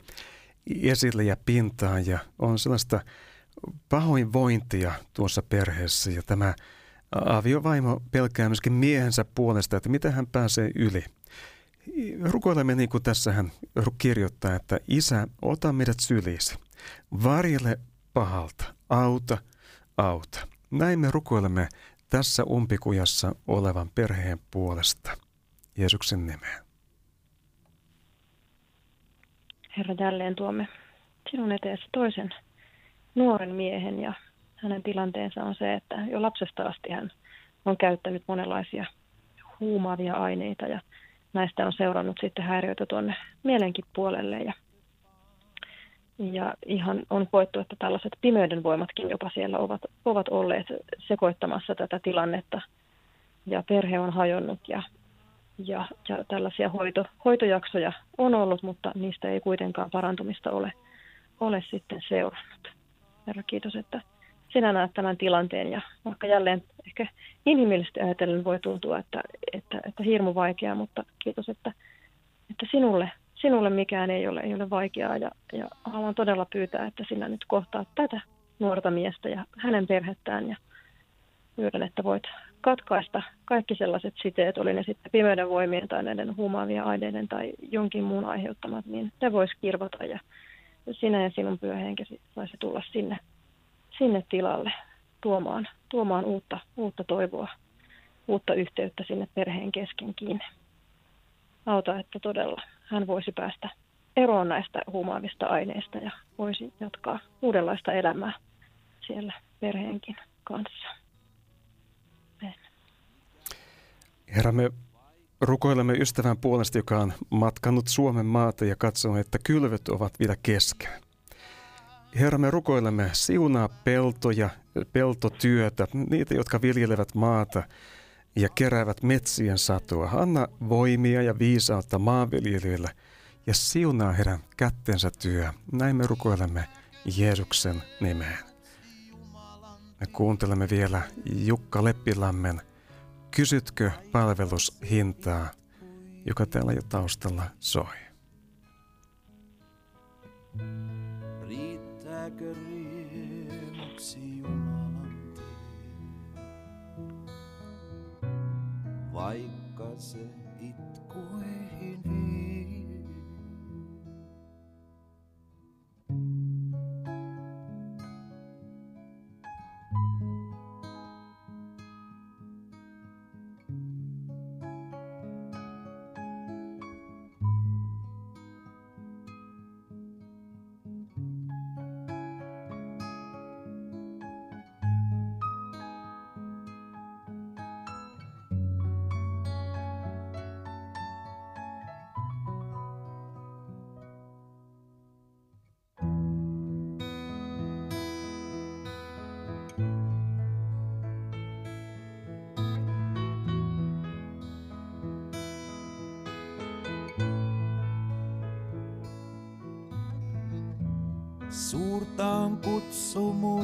esille ja pintaan ja on sellaista pahoinvointia tuossa perheessä ja tämä aviovaimo pelkää myöskin miehensä puolesta, että mitä hän pääsee yli. Rukoilemme niin kuin tässä hän kirjoittaa, että Isä, ota meidät syliisi. Varjele pahalta, auta, auta. Näin me rukoilemme tässä umpikujassa olevan perheen puolesta. Jeesuksen nimeen. Herra, jälleen tuomme sinun eteesi toisen nuoren miehen ja hänen tilanteensa on se, että jo lapsesta asti hän on käyttänyt monenlaisia huumaavia aineita ja näistä on seurannut sitten häiriöitä tuonne mielenkin puolelle ja, ja ihan on koettu, että tällaiset pimeyden voimatkin jopa siellä ovat, ovat olleet sekoittamassa tätä tilannetta ja perhe on hajonnut ja, ja, ja tällaisia hoito, hoitojaksoja on ollut, mutta niistä ei kuitenkaan parantumista ole, ole sitten seurannut. Herra, kiitos, että sinä näet tämän tilanteen ja vaikka jälleen ehkä inhimillisesti ajatellen voi tuntua, että, että, että hirmu vaikeaa, mutta kiitos, että, että sinulle, sinulle mikään ei ole, ei ole vaikeaa ja, ja haluan todella pyytää, että sinä nyt kohtaat tätä nuorta miestä ja hänen perhettään ja pyydän, että voit katkaista kaikki sellaiset siteet, oli ne sitten pimeyden voimien tai näiden huumaavia aineiden tai jonkin muun aiheuttamat, niin ne voisi kirvata ja sinä ja sinun pyöhenkesi saisi tulla sinne sinne tilalle tuomaan, tuomaan uutta, uutta toivoa, uutta yhteyttä sinne perheen kesken kiinni. Auta, että todella hän voisi päästä eroon näistä huumaavista aineista ja voisi jatkaa uudenlaista elämää siellä perheenkin kanssa. Amen. Herra, me rukoilemme ystävän puolesta, joka on matkannut Suomen maata ja katsonut, että kylvet ovat vielä kesken. Herra, me rukoilemme siunaa peltoja, peltotyötä, niitä, jotka viljelevät maata ja keräävät metsien satoa. Anna voimia ja viisautta maanviljelijöille ja siunaa heidän kättensä työ. Näin me rukoilemme Jeesuksen nimeen. Me kuuntelemme vielä Jukka Leppilammen Kysytkö palvelushintaa, joka täällä jo taustalla soi. Riittääkö riemuksi Jumalan tie? Vaikka se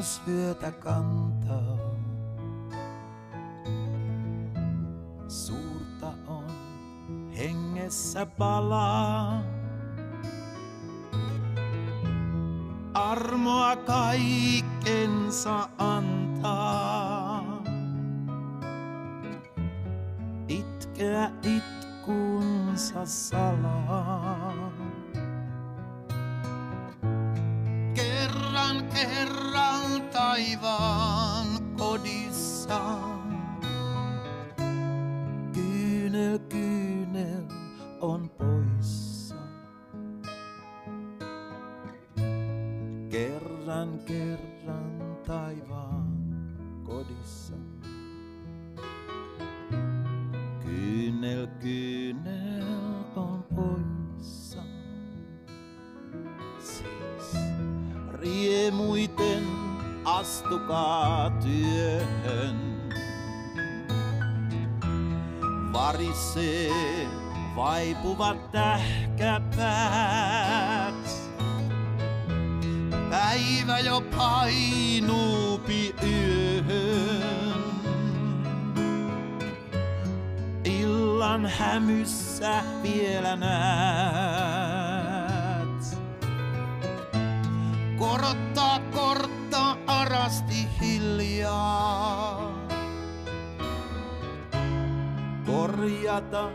kutsumus vyötä kantaa. Suurta on hengessä palaa. Armoa kaikensa antaa. Itkeä itkunsa salaa. Kerran taivaan kodissa. Kyynel kyynel on poissa. Kerran kerran astukaa työhön. Varisee vaipuvat tähkäpäät. Päivä jo painuupi yöhön. Illan hämyssä vielä näet. Kortta arasti hiljaa. Korjata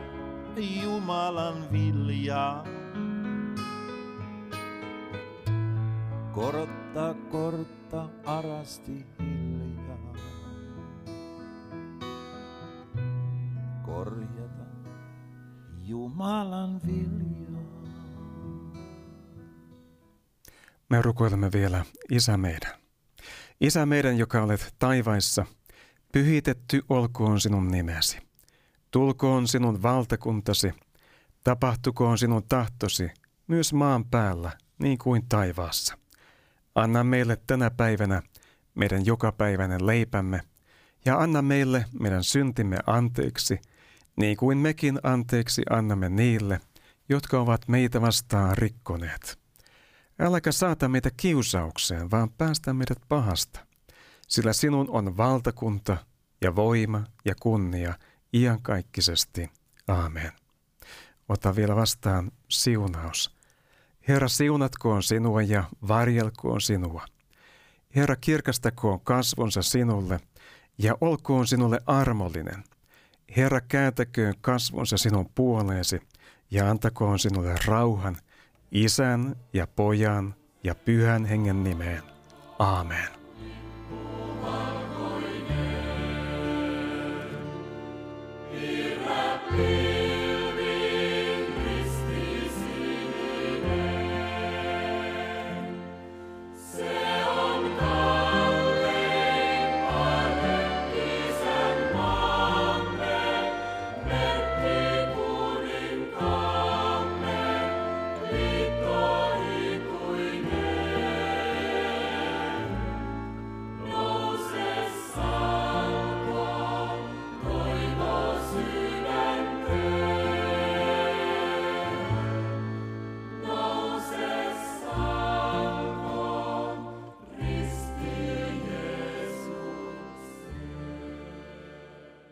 Jumalan viljaa. korottaa kortta arasti hiljaa. Korjata Jumalan viljaa. Me rukoilemme vielä Isä meidän. Isä meidän, joka olet taivaissa, pyhitetty olkoon sinun nimesi. Tulkoon sinun valtakuntasi, tapahtukoon sinun tahtosi, myös maan päällä, niin kuin taivaassa. Anna meille tänä päivänä meidän jokapäiväinen leipämme ja anna meille meidän syntimme anteeksi, niin kuin mekin anteeksi annamme niille, jotka ovat meitä vastaan rikkoneet. Äläkä saata meitä kiusaukseen, vaan päästä meidät pahasta, sillä sinun on valtakunta ja voima ja kunnia iankaikkisesti. Aamen. Ota vielä vastaan siunaus. Herra, siunatkoon sinua ja varjelkoon sinua. Herra, kirkastakoon kasvonsa sinulle ja olkoon sinulle armollinen. Herra, kääntäköön kasvonsa sinun puoleesi ja antakoon sinulle rauhan isän ja pojan ja pyhän hengen nimeen. Aamen. Be